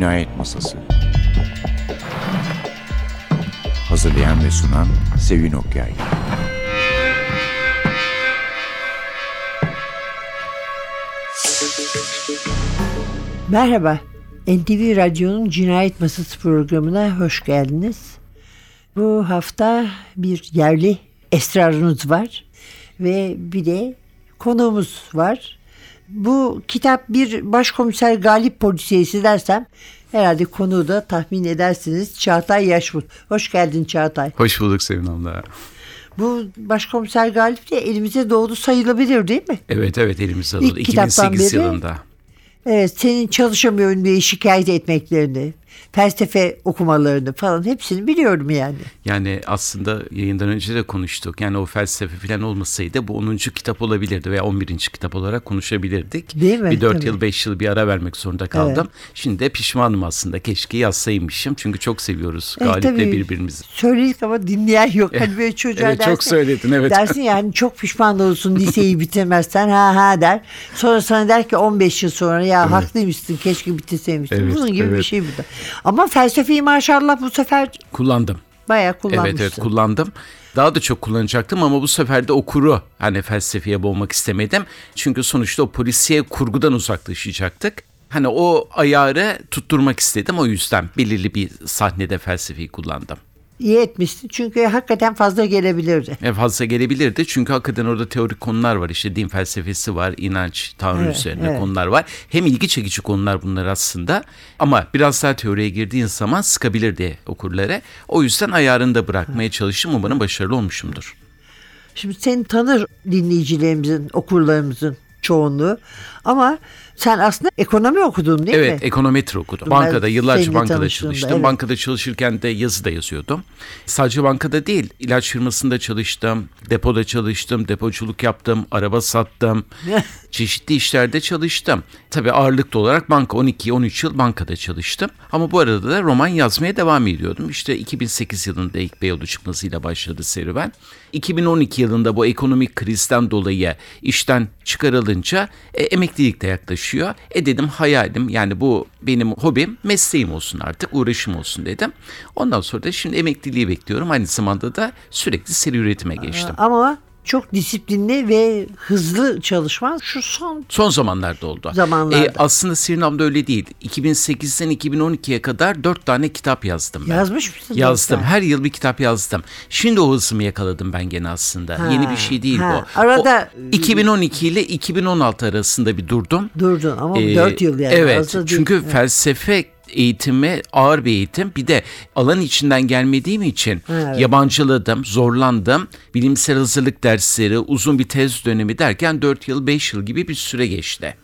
Cinayet Masası Hazırlayan ve sunan Sevin Okyay Merhaba, NTV Radyo'nun Cinayet Masası programına hoş geldiniz. Bu hafta bir yerli esrarınız var ve bir de konuğumuz var. Bu kitap bir başkomiser Galip polisiyesi dersem herhalde konuğu da tahmin edersiniz. Çağatay Yaşmut. Hoş geldin Çağatay. Hoş bulduk Sevin abla. Bu başkomiser Galip de elimize doğdu sayılabilir değil mi? Evet evet elimizde İlk oldu. kitaptan 2008 beri- yılında. Evet senin çalışamıyorum diye şikayet etmeklerini, felsefe okumalarını falan hepsini biliyorum yani. Yani aslında yayından önce de konuştuk. Yani o felsefe falan olmasaydı bu 10. kitap olabilirdi veya 11. kitap olarak konuşabilirdik. Değil mi? Bir 4 Tabii. yıl 5 yıl bir ara vermek zorunda kaldım. Şimdi de pişmanım aslında. Keşke yazsaymışım. Çünkü çok seviyoruz E, Galip'le tabii. birbirimizi. Söyledik ama dinleyen yok. Hani böyle çocuğa Evet, dersin, çok söyledin, evet. Dersin yani çok pişman olursun liseyi bitirmezsen ha ha der. Sonra sana der ki 15 yıl sonra ya haklıymışsın keşke bitirseymişsin. Evet, Bunun gibi bir evet. şey bu da. Ama felsefeyi maşallah bu sefer Kullandım. bayağı kullanmışsın. Evet evet kullandım. Daha da çok kullanacaktım ama bu sefer de okuru hani felsefeye boğmak istemedim. Çünkü sonuçta o polisiye kurgudan uzaklaşacaktık. Hani o ayarı tutturmak istedim o yüzden belirli bir sahnede felsefeyi kullandım. İyi etmişsin çünkü hakikaten fazla gelebilirdi. En fazla gelebilirdi çünkü hakikaten orada teorik konular var. İşte din felsefesi var, inanç, tanrı Evet, üzerine evet. konular var. Hem ilgi çekici konular bunlar aslında ama biraz daha teoriye girdiğin zaman sıkabilirdi okurları. O yüzden ayarında bırakmaya çalıştım. Umarım başarılı olmuşumdur. Şimdi seni tanır dinleyicilerimizin, okurlarımızın çoğunluğu. Ama sen aslında ekonomi okudun değil evet, mi? ekonometre okudum. Ben Bankada yıllarca bankada çalıştım. evet. Bankada çalışırken de yazı da yazıyordum. Sadece bankada değil, ilaç firmasında çalıştım, depoda çalıştım, depoculuk yaptım, araba sattım. Çeşitli işlerde çalıştım. Tabii ağırlıklı olarak banka 12-13 yıl bankada çalıştım. Ama bu arada da roman yazmaya devam ediyordum. İşte 2008 yılında ilk Beyoğlu çıkmasıyla başladı serüven. 2012 yılında bu ekonomik krizden dolayı işten çıkarılınca e, emeklilik de yaklaşıyor. E dedim hayalim yani bu benim hobim mesleğim olsun artık uğraşım olsun dedim. Ondan sonra da şimdi emekliliği bekliyorum. Aynı zamanda da sürekli seri üretime geçtim. Ama çok disiplinli ve hızlı çalışman şu son Son zamanlarda oldu. Zamanlarda. E, aslında Sirinam'da öyle değil. 2008'den 2012'ye kadar 4 tane kitap yazdım ben. yazmış mısın? Yazdım. Her yıl bir kitap yazdım. Şimdi o hızımı yakaladım ben gene aslında. Ha, Yeni bir şey değil ha. bu. Arada- O 2012 ile 2016 arasında bir durdum. Durdun ama Ee, 4 yıl yani. Evet. da değil. Çünkü felsefe eğitimi ağır bir eğitim. Bir de alan içinden gelmediğim için Evet. yabancıladım, zorlandım. Bilimsel hazırlık dersleri, uzun bir tez dönemi derken 4 yıl, 5 yıl gibi bir süre geçti.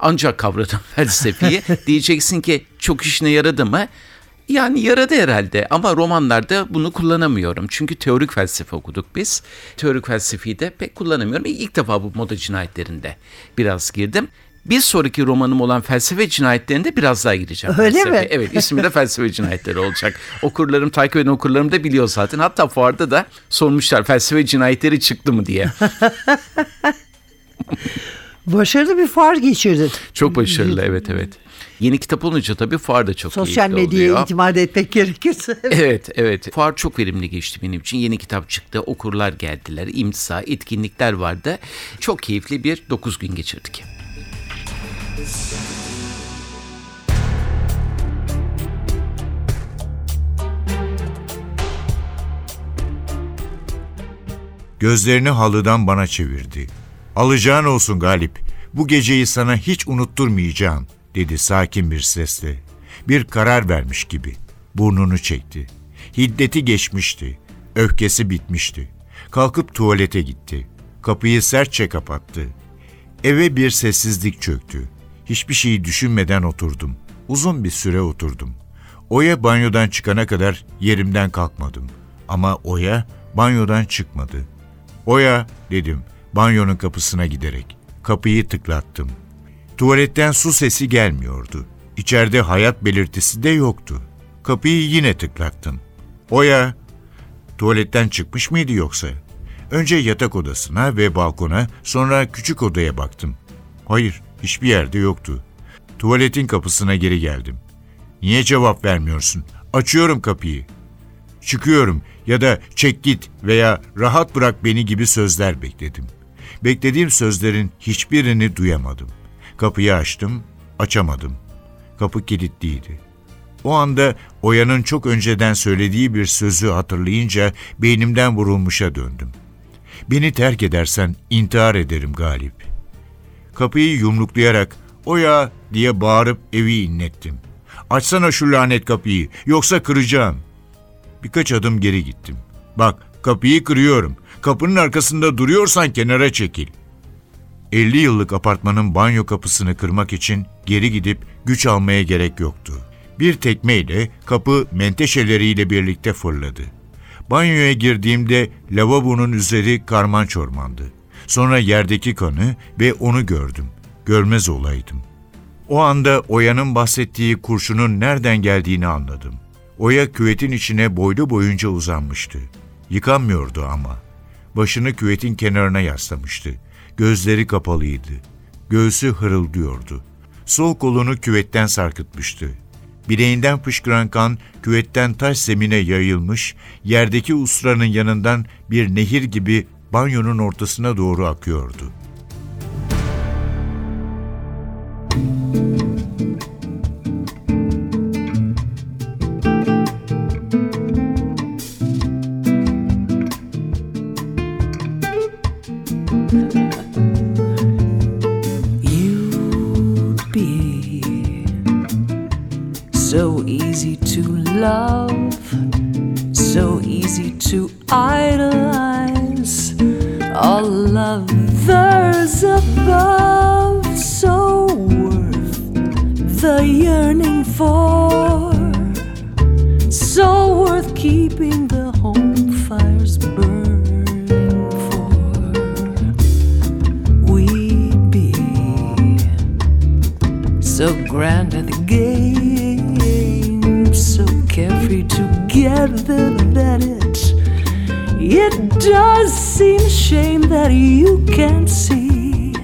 Ancak kavradım felsefeyi. Diyeceksin ki çok işine yaradı mı? Yani yaradı herhalde ama romanlarda bunu kullanamıyorum. Çünkü teorik felsefe okuduk biz. Teorik felsefeyi de pek kullanamıyorum. İlk defa bu moda cinayetlerinde biraz girdim. Bir sonraki romanım olan felsefe cinayetlerinde biraz daha gireceğim. Öyle felsefe. mi? Evet ismi de felsefe cinayetleri olacak. Okurlarım, takip eden okurlarım da biliyor zaten. Hatta fuarda da sormuşlar felsefe cinayetleri çıktı mı diye. Başarılı bir fuar geçirdin. Çok başarılı evet evet. Yeni kitap olunca tabii fuar da çok Sosyal keyifli medyaya oluyor. itimat etmek gerekirse. Evet evet. Fuar çok verimli geçti benim için. Yeni kitap çıktı. Okurlar geldiler. imza, etkinlikler vardı. Çok keyifli bir 9 gün geçirdik. Gözlerini halıdan bana çevirdi. Alacağın olsun Galip. Bu geceyi sana hiç unutturmayacağım, dedi sakin bir sesle. Bir karar vermiş gibi. Burnunu çekti. Hiddeti geçmişti. Öfkesi bitmişti. Kalkıp tuvalete gitti. Kapıyı sertçe kapattı. Eve bir sessizlik çöktü. Hiçbir şeyi düşünmeden oturdum. Uzun bir süre oturdum. Oya banyodan çıkana kadar yerimden kalkmadım. Ama Oya banyodan çıkmadı. Oya dedim banyonun kapısına giderek. Kapıyı tıklattım. Tuvaletten su sesi gelmiyordu. İçeride hayat belirtisi de yoktu. Kapıyı yine tıklattım. Oya, tuvaletten çıkmış mıydı yoksa? Önce yatak odasına ve balkona, sonra küçük odaya baktım. Hayır, hiçbir yerde yoktu. Tuvaletin kapısına geri geldim. Niye cevap vermiyorsun? Açıyorum kapıyı. Çıkıyorum ya da çek git veya rahat bırak beni gibi sözler bekledim. Beklediğim sözlerin hiçbirini duyamadım. Kapıyı açtım, açamadım. Kapı kilitliydi. O anda Oya'nın çok önceden söylediği bir sözü hatırlayınca beynimden vurulmuşa döndüm. Beni terk edersen intihar ederim Galip. Kapıyı yumruklayarak Oya diye bağırıp evi inlettim. Açsana şu lanet kapıyı yoksa kıracağım. Birkaç adım geri gittim. Bak kapıyı kırıyorum. Kapının arkasında duruyorsan kenara çekil. 50 yıllık apartmanın banyo kapısını kırmak için geri gidip güç almaya gerek yoktu. Bir tekmeyle kapı menteşeleriyle birlikte fırladı. Banyoya girdiğimde lavabonun üzeri karman çormandı. Sonra yerdeki kanı ve onu gördüm. Görmez olaydım. O anda Oya'nın bahsettiği kurşunun nereden geldiğini anladım. Oya küvetin içine boylu boyunca uzanmıştı. Yıkanmıyordu ama. Başını küvetin kenarına yaslamıştı. Gözleri kapalıydı. Göğsü hırıldıyordu. Sol kolunu küvetten sarkıtmıştı. Bileğinden fışkıran kan küvetten taş zemine yayılmış, yerdeki usranın yanından bir nehir gibi banyonun ortasına doğru akıyordu. You'd be so easy to love, so easy to idolize. All lovers above, so worth the yearning for, so worth keeping the home fires burning for. We'd be so grand at the game, so carefree together that it it does seem a shame that you can't see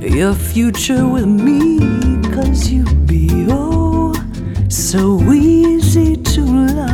your future with me, cause you'd be oh so easy to love.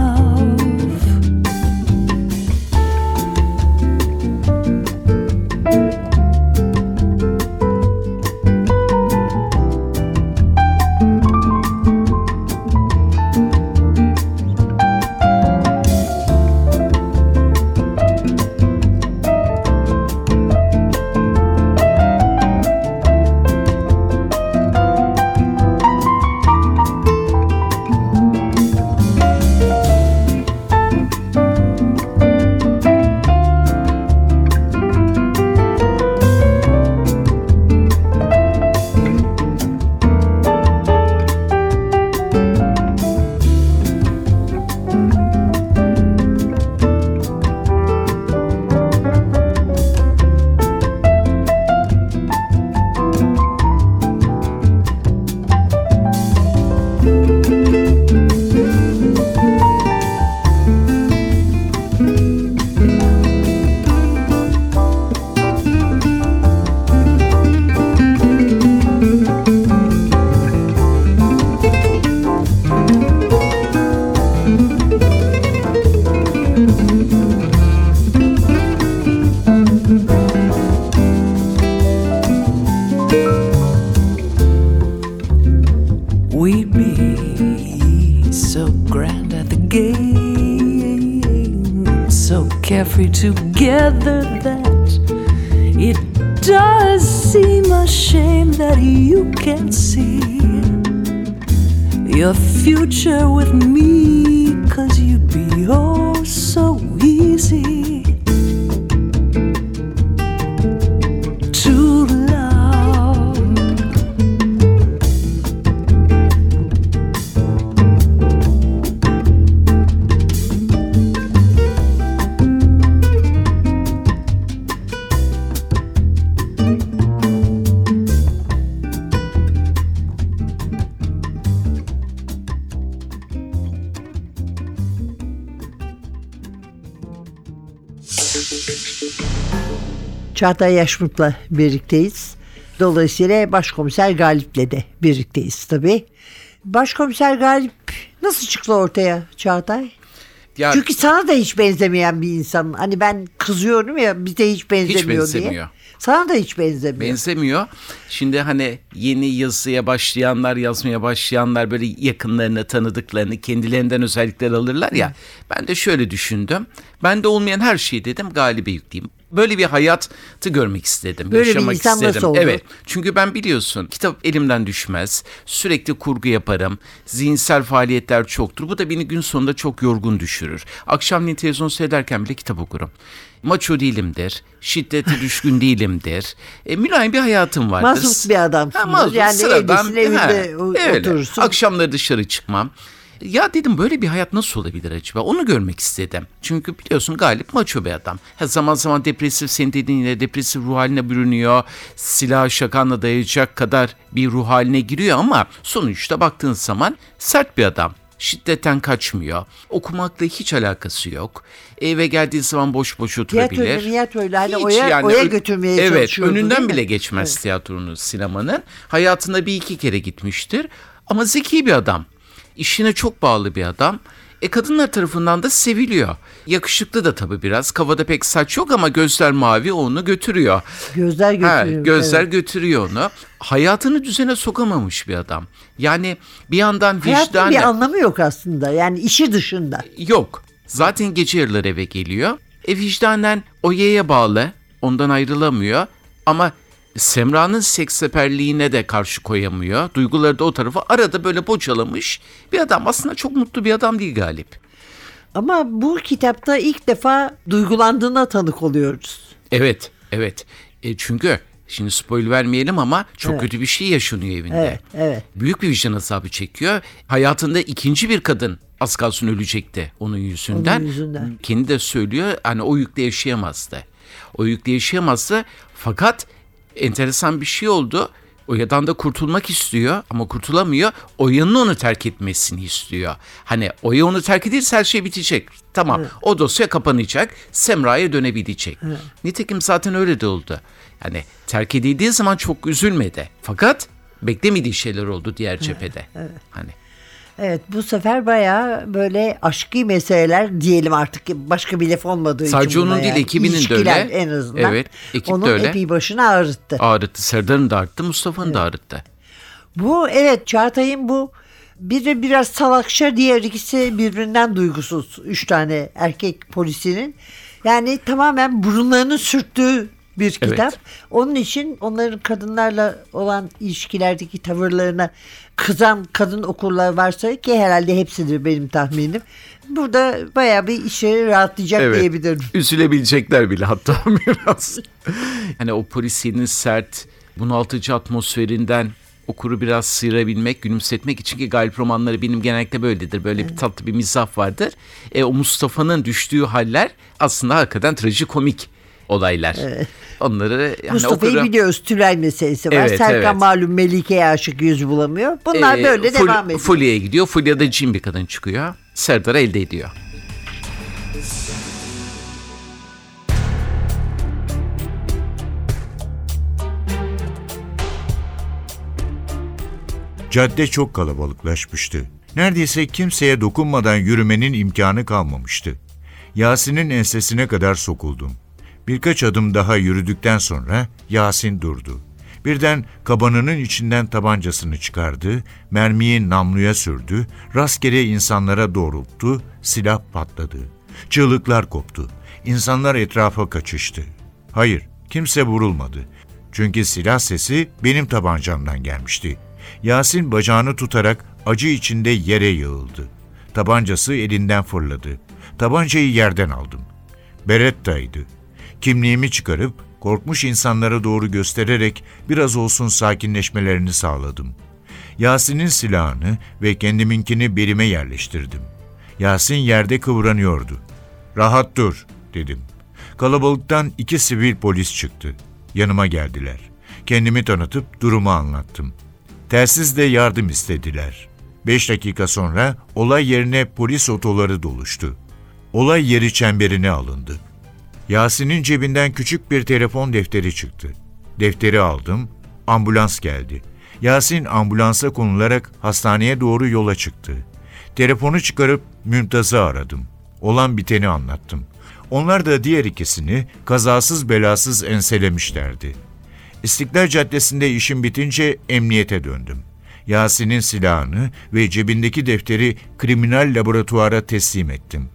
Carefree together that it does seem a shame that you can't see your future with me, cause you'd Çağatay Yaşmut'la birlikteyiz. Dolayısıyla Başkomiser Galip'le de birlikteyiz tabii. Başkomiser Galip nasıl çıktı ortaya Çağatay? Ya Çünkü sana da hiç benzemeyen bir insan. Hani ben kızıyorum ya bize hiç benzemiyor, diye. benzemiyor. Sana da hiç benzemiyor. benzemiyor. Şimdi hani yeni yazıya başlayanlar, yazmaya başlayanlar böyle yakınlarını, tanıdıklarını, kendilerinden özellikler alırlar ya. Ben de şöyle düşündüm. Bende olmayan her şeyi dedim galibe yükleyeyim. Böyle bir hayatı görmek istedim. Böyle bir yaşamak insan istedim. nasıl oldu? Evet. Çünkü ben biliyorsun kitap elimden düşmez. Sürekli kurgu yaparım. Zihinsel faaliyetler çoktur. Bu da beni gün sonunda çok yorgun düşürür. Akşamleyin televizyon seyrederken bile kitap okurum. Maço değilimdir. Şiddete düşkün değilimdir. E, mülayim bir hayatım vardır. Mazlum bir adamsındır. Ha, mazlum, Yani sıradan, evdesin, evinde o- öyle. oturursun. Akşamları dışarı çıkmam. Ya dedim böyle bir hayat nasıl olabilir acaba? Onu görmek istedim. Çünkü biliyorsun Galip maço bir adam. Ha, zaman zaman depresif senin dediğin yine depresif ruh haline bürünüyor. Silah şakanla dayayacak kadar bir ruh haline giriyor ama sonuçta baktığın zaman sert bir adam. Şiddetten kaçmıyor. Okumakla hiç alakası yok. Eve geldiği zaman boş boş oturabilir. Tiyatroyla miyatroyla hani Hiç oya, oya ö- götürmeye Evet önünden bile geçmez tiyatronun, sinemanın. Hayatında bir iki kere gitmiştir. Ama zeki bir adam. İşine çok bağlı bir adam. E kadınlar tarafından da seviliyor. Yakışıklı da tabii biraz. Kafada pek saç yok ama gözler mavi onu götürüyor. Gözler Ha, götürüyor. gözler evet. götürüyor onu. Hayatını düzene sokamamış bir adam. Yani bir yandan Hayatın vicdanen... bir anlamı yok aslında. Yani işi dışında. Yok. Zaten gece yarıları eve geliyor. E vicdanen Oye'ye bağlı. Ondan ayrılamıyor. Ama Semra'nın seksseperliğine de karşı koyamıyor. Duyguları da o tarafa arada böyle bocalamış. Bir adam aslında çok mutlu bir adam değil Galip. Ama bu kitapta ilk defa duygulandığına tanık oluyoruz. Evet, evet. E çünkü şimdi spoil vermeyelim ama çok Evet. kötü bir şey yaşanıyor evinde. Evet, evet. Büyük bir vicdan azabı çekiyor. Hayatında ikinci bir kadın az kalsın ölecekti onun yüzünden. Onun yüzünden. Kendi de söylüyor hani o yükle yaşayamazdı. O yükle yaşayamazdı fakat enteresan bir şey oldu. Oya'dan da kurtulmak istiyor ama kurtulamıyor. Oya'nın onu terk etmesini istiyor. Hani Oya onu terk edilirse her şey bitecek. Tamam o dosya kapanacak. Semra'ya dönebilecek. Nitekim zaten öyle de oldu. Yani terk edildiği zaman çok üzülmedi. Fakat beklemediği şeyler oldu diğer cephede. Hani Evet bu sefer bayağı böyle aşkı meseleler diyelim artık başka bir laf olmadığı Sadece için. buna onun değil, yani. ekibinin de İlişkiler öyle. en azından. Evet, ekip de Onun öyle. epey başını ağrıttı. ağrıttı. Serdar'ın da ağrıttı, Mustafa'nın da ağrıttı. Bu evet Çağatay'ın bu biri biraz salakça diğer ikisi birbirinden duygusuz. Üç tane erkek polisinin. Yani tamamen burunlarını sürttüğü bir kitap. Onun için onların kadınlarla olan ilişkilerdeki tavırlarına kızan kadın okurlar varsa ki herhalde hepsidir benim tahminim. Burada bayağı bir işe rahatlayacak diyebilirim. Üzülebilecekler bile hatta biraz. hani o polisiyenin sert, bunaltıcı atmosferinden okuru biraz sıyırabilmek, gülümsetmek için ki galip romanları benim genellikle böyledir. Böyle bir tatlı bir mizah vardır. E, o Mustafa'nın düştüğü haller aslında hakikaten trajikomik olaylar. Onları hani Mustafa'yı okura- biliyoruz Tülay meselesi var. Evet, Serkan evet. malum Melike'ye aşık yüz bulamıyor. Bunlar Ee, böyle Ful- devam ediyor. Fulya'ya gidiyor. Fulya'da cin bir kadın çıkıyor. Serdar elde ediyor. Cadde çok kalabalıklaşmıştı. Neredeyse kimseye dokunmadan yürümenin imkanı kalmamıştı. Yasin'in ensesine kadar sokuldum. Birkaç adım daha yürüdükten sonra Yasin durdu. Birden kabanının içinden tabancasını çıkardı, mermiyi namluya sürdü, rastgele insanlara doğrulttu, silah patladı. Çığlıklar koptu. İnsanlar etrafa kaçıştı. Hayır, kimse vurulmadı. Çünkü silah sesi benim tabancamdan gelmişti. Yasin bacağını tutarak acı içinde yere yığıldı. Tabancası elinden fırladı. Tabancayı yerden aldım. Beretta'ydı. Kimliğimi çıkarıp korkmuş insanlara doğru göstererek biraz olsun sakinleşmelerini sağladım. Yasin'in silahını ve kendiminkini belime yerleştirdim. Yasin yerde kıvranıyordu. Rahat dur dedim. Kalabalıktan iki sivil polis çıktı. Yanıma geldiler. Kendimi tanıtıp durumu anlattım. Telsizle yardım istediler. Beş dakika sonra olay yerine polis otoları doluştu. Olay yeri çemberine alındı. Yasin'in cebinden küçük bir telefon defteri çıktı. Defteri aldım, ambulans geldi. Yasin ambulansa konularak hastaneye doğru yola çıktı. Telefonu çıkarıp Mümtaz'ı aradım. Olan biteni anlattım. Onlar da diğer ikisini kazasız belasız enselemişlerdi. İstiklal Caddesi'nde işim bitince emniyete döndüm. Yasin'in silahını ve cebindeki defteri kriminal laboratuvara teslim ettim.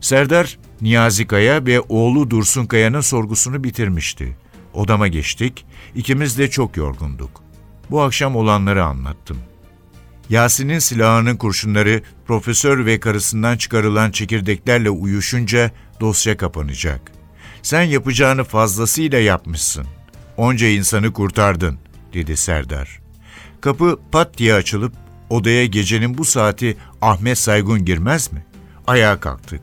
Serdar, Niyazi Kaya ve oğlu Dursun Kaya'nın sorgusunu bitirmişti. Odama geçtik, ikimiz de çok yorgunduk. Bu akşam olanları anlattım. Yasin'in silahının kurşunları profesör ve karısından çıkarılan çekirdeklerle uyuşunca dosya kapanacak. Sen yapacağını fazlasıyla yapmışsın. Onca insanı kurtardın, dedi Serdar. Kapı pat diye açılıp odaya gecenin bu saati Ahmet Saygun girmez mi? Ayağa kalktık.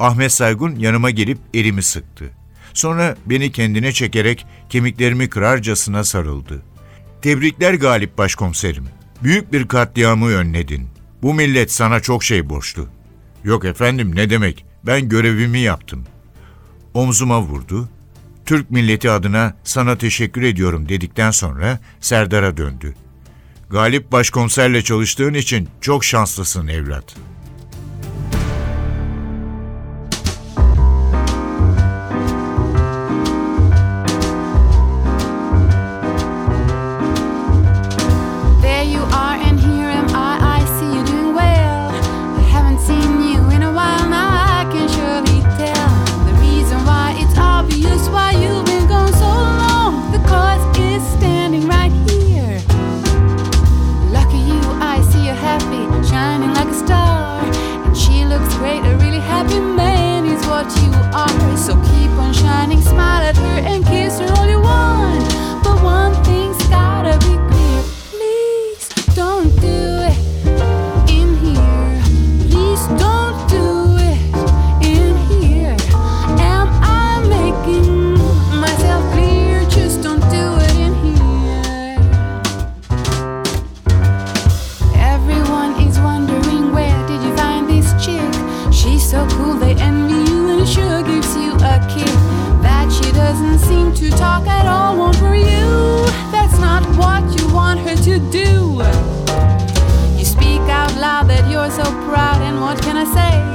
Ahmet Saygun yanıma gelip elimi sıktı. Sonra beni kendine çekerek kemiklerimi kırarcasına sarıldı. Tebrikler Galip Başkomiserim. Büyük bir katliamı önledin. Bu millet sana çok şey borçlu. Yok efendim ne demek? Ben görevimi yaptım. Omzuma vurdu. Türk milleti adına sana teşekkür ediyorum dedikten sonra Serdar'a döndü. Galip Başkomiserle çalıştığın için çok şanslısın evlat.'' To talk at all won't worry you. That's not what you want her to do. You speak out loud that you're so proud, and what can I say?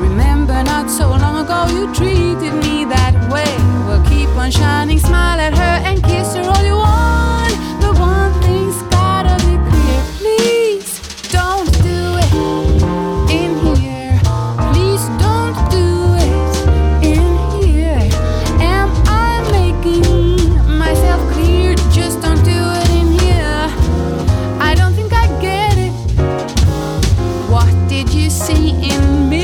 Remember, not so long ago you treated me that way. Well, keep on shining, smile at her, and kiss her all you want. Did you see in me?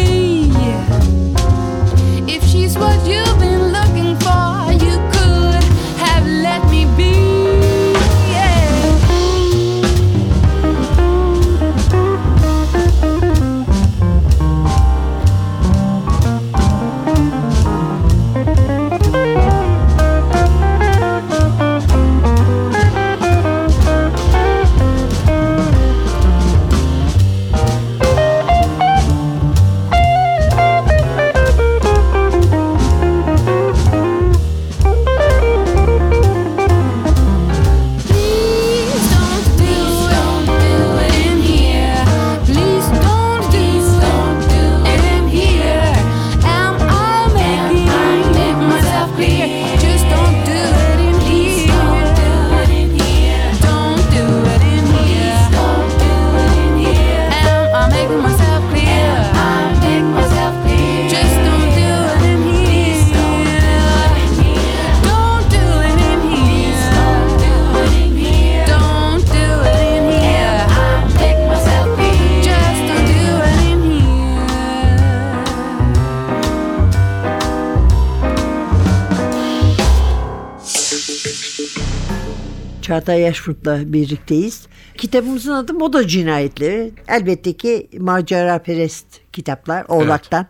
Çağatay Yaşmut'la birlikteyiz. Kitabımızın adı Moda Cinayetleri. Elbette ki macera perest kitaplar Oğlak'tan.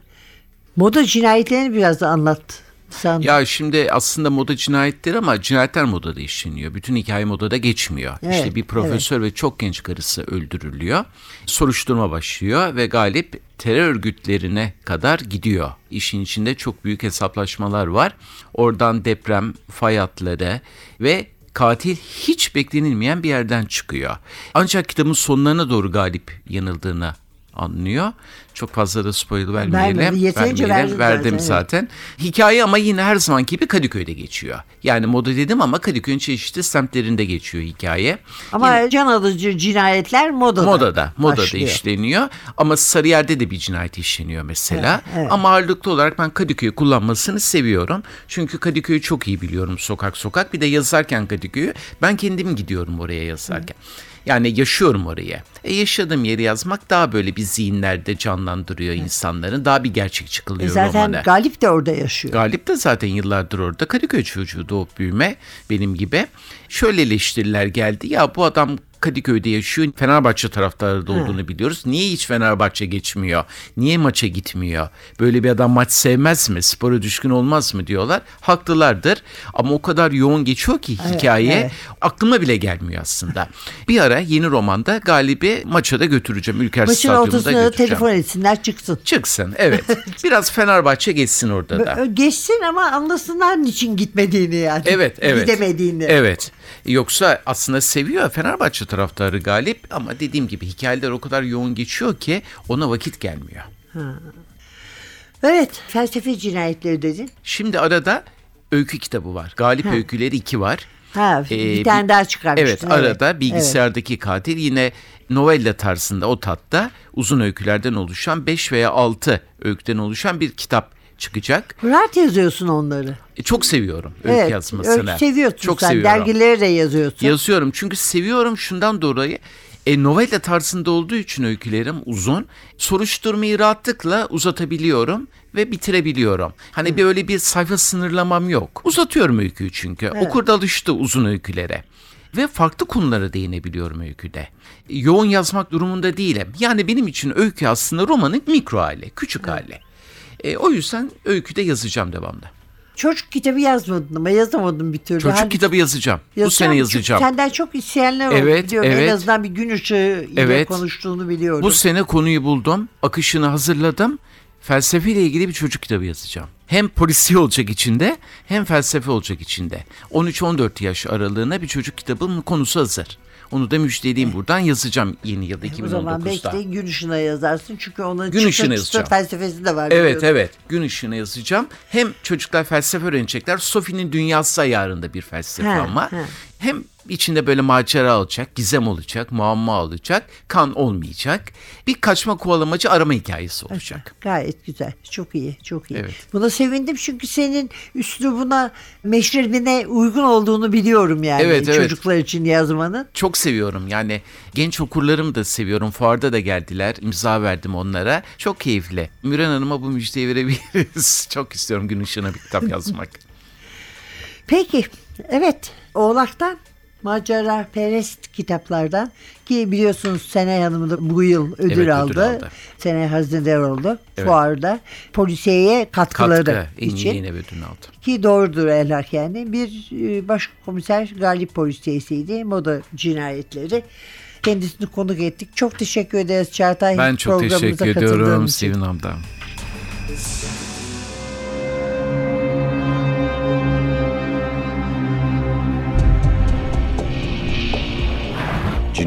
Moda cinayetlerini biraz da anlatsan. Ya şimdi aslında moda cinayetleri ama cinayetler modada işleniyor. Bütün hikaye modada geçmiyor. Evet, işte bir profesör ve çok genç karısı öldürülüyor. Soruşturma başlıyor ve Galip terör örgütlerine kadar gidiyor. İşin içinde çok büyük hesaplaşmalar var. Oradan deprem, fay hatları ve katil hiç beklenilmeyen bir yerden çıkıyor. Ancak kitabın sonlarına doğru galip yanıldığını anlıyor. Çok fazla da spoiler vermeyelim. Vermedi, yeterince vermeyelim. Verdim zaten, zaten. Hikaye ama yine her zamanki gibi Kadıköy'de geçiyor. Yani moda dedim ama Kadıköy'ün çeşitli semtlerinde geçiyor hikaye. Ama can alıcı cinayetler modada. Modada, modada başlıyor. işleniyor. Ama Sarıyer'de de bir cinayet işleniyor mesela. Evet, evet. Ama ağırlıklı olarak ben Kadıköy'ü kullanmasını seviyorum. Çünkü Kadıköy'ü çok iyi biliyorum sokak sokak. Bir de yazarken Kadıköy'ü ben kendim gidiyorum oraya yazarken. Yani yaşıyorum oraya. E yaşadığım yeri yazmak daha böyle bir zihinlerde canlandırıyor insanların. Daha bir gerçekçi E kılıyor zaten romanı. Galip de orada yaşıyor. Galip de zaten yıllardır orada. Kadıköy çocuğu doğup büyüme benim gibi. Şöyle eleştiriler geldi. Ya bu adam Kadıköy'de yaşıyor. Fenerbahçe taraftarı da olduğunu biliyoruz. Niye hiç Fenerbahçe geçmiyor? Niye maça gitmiyor? Böyle bir adam maç sevmez mi? Spora düşkün olmaz mı diyorlar. Haklılardır. Ama o kadar yoğun geçiyor ki hikaye evet. aklıma bile gelmiyor aslında. bir ara yeni romanda Galip'i maça da götüreceğim. Ülker Maçın Stadyumu'da götüreceğim. telefon etsinler çıksın. Çıksın evet. Biraz Fenerbahçe geçsin orada da. Geçsin ama anlasınlar niçin gitmediğini yani. Evet, evet. Gidemediğini. Evet. Yoksa aslında seviyor Fenerbahçe taraftarı galip ama dediğim gibi hikayeler o kadar yoğun geçiyor ki ona vakit gelmiyor. Evet, felsefe cinayetleri dedin. Şimdi arada öykü kitabı var. Galip Ha. öyküleri iki var. Ha, Ee, bir tane daha çıkarmıştın. Evet arada bilgisayardaki katil yine novella tarzında o tatta uzun öykülerden oluşan 5 veya 6 öyküden oluşan bir kitap çıkacak. Rahat yazıyorsun onları. E, Çok seviyorum öykü evet, yazmasını. öykü seviyorsun Çok sen. seviyorum. Dergilere de yazıyorsun. Yazıyorum çünkü seviyorum şundan dolayı. E, novella tarzında olduğu için öykülerim uzun. Soruşturmayı rahatlıkla uzatabiliyorum ve bitirebiliyorum. Hani bir öyle bir sayfa sınırlamam yok. Uzatıyorum öyküyü çünkü. Okur da alıştı uzun öykülere. Ve farklı konulara değinebiliyorum öyküde. Yoğun yazmak durumunda değilim. Yani benim için öykü aslında romanın mikro hali, küçük hali. E, o yüzden öyküde yazacağım devamlı. Çocuk kitabı yazmadın ama yazamadın bir türlü. Çocuk Hadi kitabı yazacağım. Bu yazacağım. sene Çünkü yazacağım. Senden çok isteyenler oldu Evet, biliyorum. En evet. azından bir gün ışığı ile Evet. konuştuğunu biliyorum. Bu sene konuyu buldum, akışını hazırladım. Felsefeyle ilgili bir çocuk kitabı yazacağım. Hem polisi olacak içinde hem felsefe olacak içinde. 13-14 yaş aralığına bir çocuk kitabının konusu hazır. Onu da müjdeleyeyim buradan yazacağım yeni yılda o zaman belki 2019'da. de gün ışığına yazarsın. Çünkü onun Gün ışığına yazacağım. felsefesi de var. Evet evet gün ışığına yazacağım. Hem çocuklar felsefe öğrenecekler. Sophie'nin Dünyası ayarında bir felsefe Ha, ama. Hem içinde böyle macera olacak, gizem olacak, muamma olacak, kan olmayacak. Bir kaçma kovalamacı arama hikayesi olacak. Gayet güzel. Çok iyi. Çok iyi. Evet. Buna sevindim çünkü senin üslubuna, meşrebine uygun olduğunu biliyorum yani. Evet, evet. Çocuklar için yazmanın. Çok seviyorum yani genç okurlarımı da seviyorum. Fuarda da geldiler. imza verdim onlara. Çok keyifli. Müren Hanım'a bu müjdeyi verebiliriz. Çok istiyorum gün ışığına bir kitap yazmak. Peki. Evet. Oğlak'tan macera perest kitaplardan ki biliyorsunuz Senay Hanım da bu yıl ödül, Evet, ödül aldı. aldı. Senay Hazinedar oldu Evet. fuarda. Polisiyeye katkıları Katkı için. yeni ödülünü aldı. Ki doğrudur Elhak yani. Bir e, başkomiser Galip polisiyesiydi. Moda cinayetleri. Kendisini konuk ettik. Çok teşekkür ederiz Çağatay. Ben çok teşekkür ediyorum. Sevin Hanım'dan.